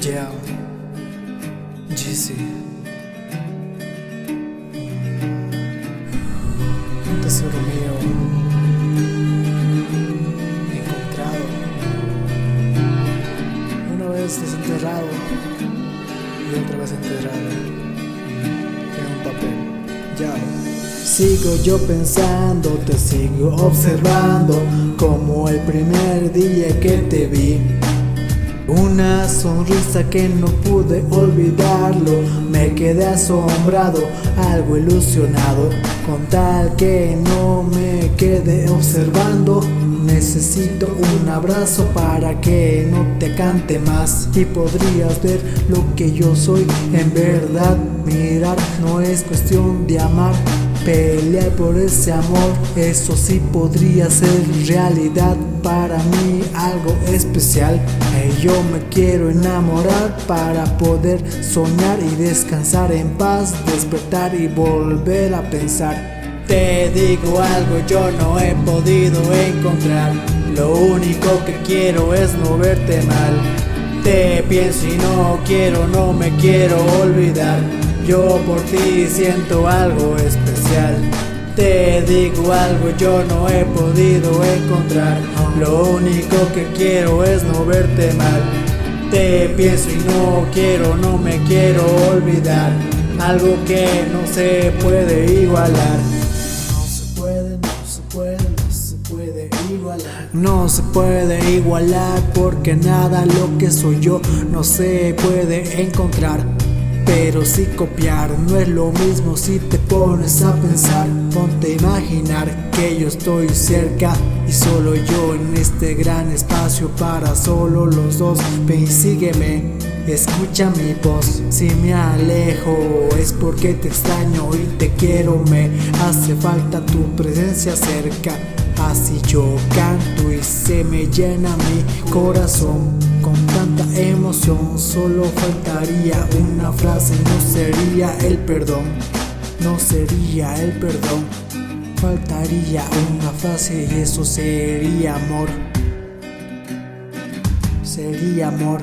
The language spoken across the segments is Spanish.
Yeah, GC. Tesoro mío, encontrado, una vez desenterrado y otra vez enterrado en un papel. Ya. Sigo yo pensando, te sigo observando como el primer día que te vi. Una sonrisa que no pude olvidarlo, me quedé asombrado, algo ilusionado, con tal que no me quede observando. Necesito un abrazo para que no te cante más y podrías ver lo que yo soy en verdad. Mirar no es cuestión de amar, Pelear por ese amor, eso sí podría ser realidad para mí algo especial. Y yo me quiero enamorar para poder soñar y descansar en paz, despertar y volver a pensar. Te digo algo, yo no he podido encontrar. Lo único que quiero es no verte mal. Te pienso y no quiero, no me quiero olvidar. Yo por ti siento algo especial. Te digo algo, yo no he podido encontrar. Lo único que quiero es no verte mal. Te pienso y no quiero, no me quiero olvidar. Algo que no se puede igualar. No se puede, no se puede, no se puede igualar. No se puede igualar porque nada lo que soy yo no se puede encontrar. Pero si copiar no es lo mismo si te pones a pensar Ponte a imaginar que yo estoy cerca y solo yo en este gran espacio para solo los dos. Ven y sígueme, escucha mi voz. Si me alejo es porque te extraño y te quiero. Me hace falta tu presencia cerca Así yo canto y se me llena mi corazón con tanta emoción. Solo faltaría una frase, no sería el perdón, no sería el perdón. Faltaría una frase y eso sería amor. Sería amor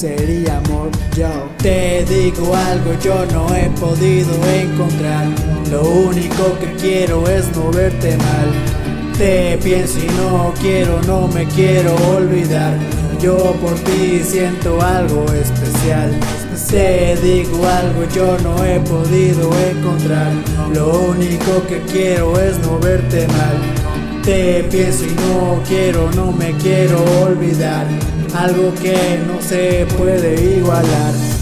sería amor yo Te digo algo yo no he podido encontrar Lo único que quiero es no verte mal. Te pienso y no quiero, no me quiero olvidar. Yo por ti siento algo especial. Te digo algo, yo no he podido encontrar. Lo único que quiero es no verte mal. Te pienso y no quiero, no me quiero olvidar. Algo que no se puede igualar.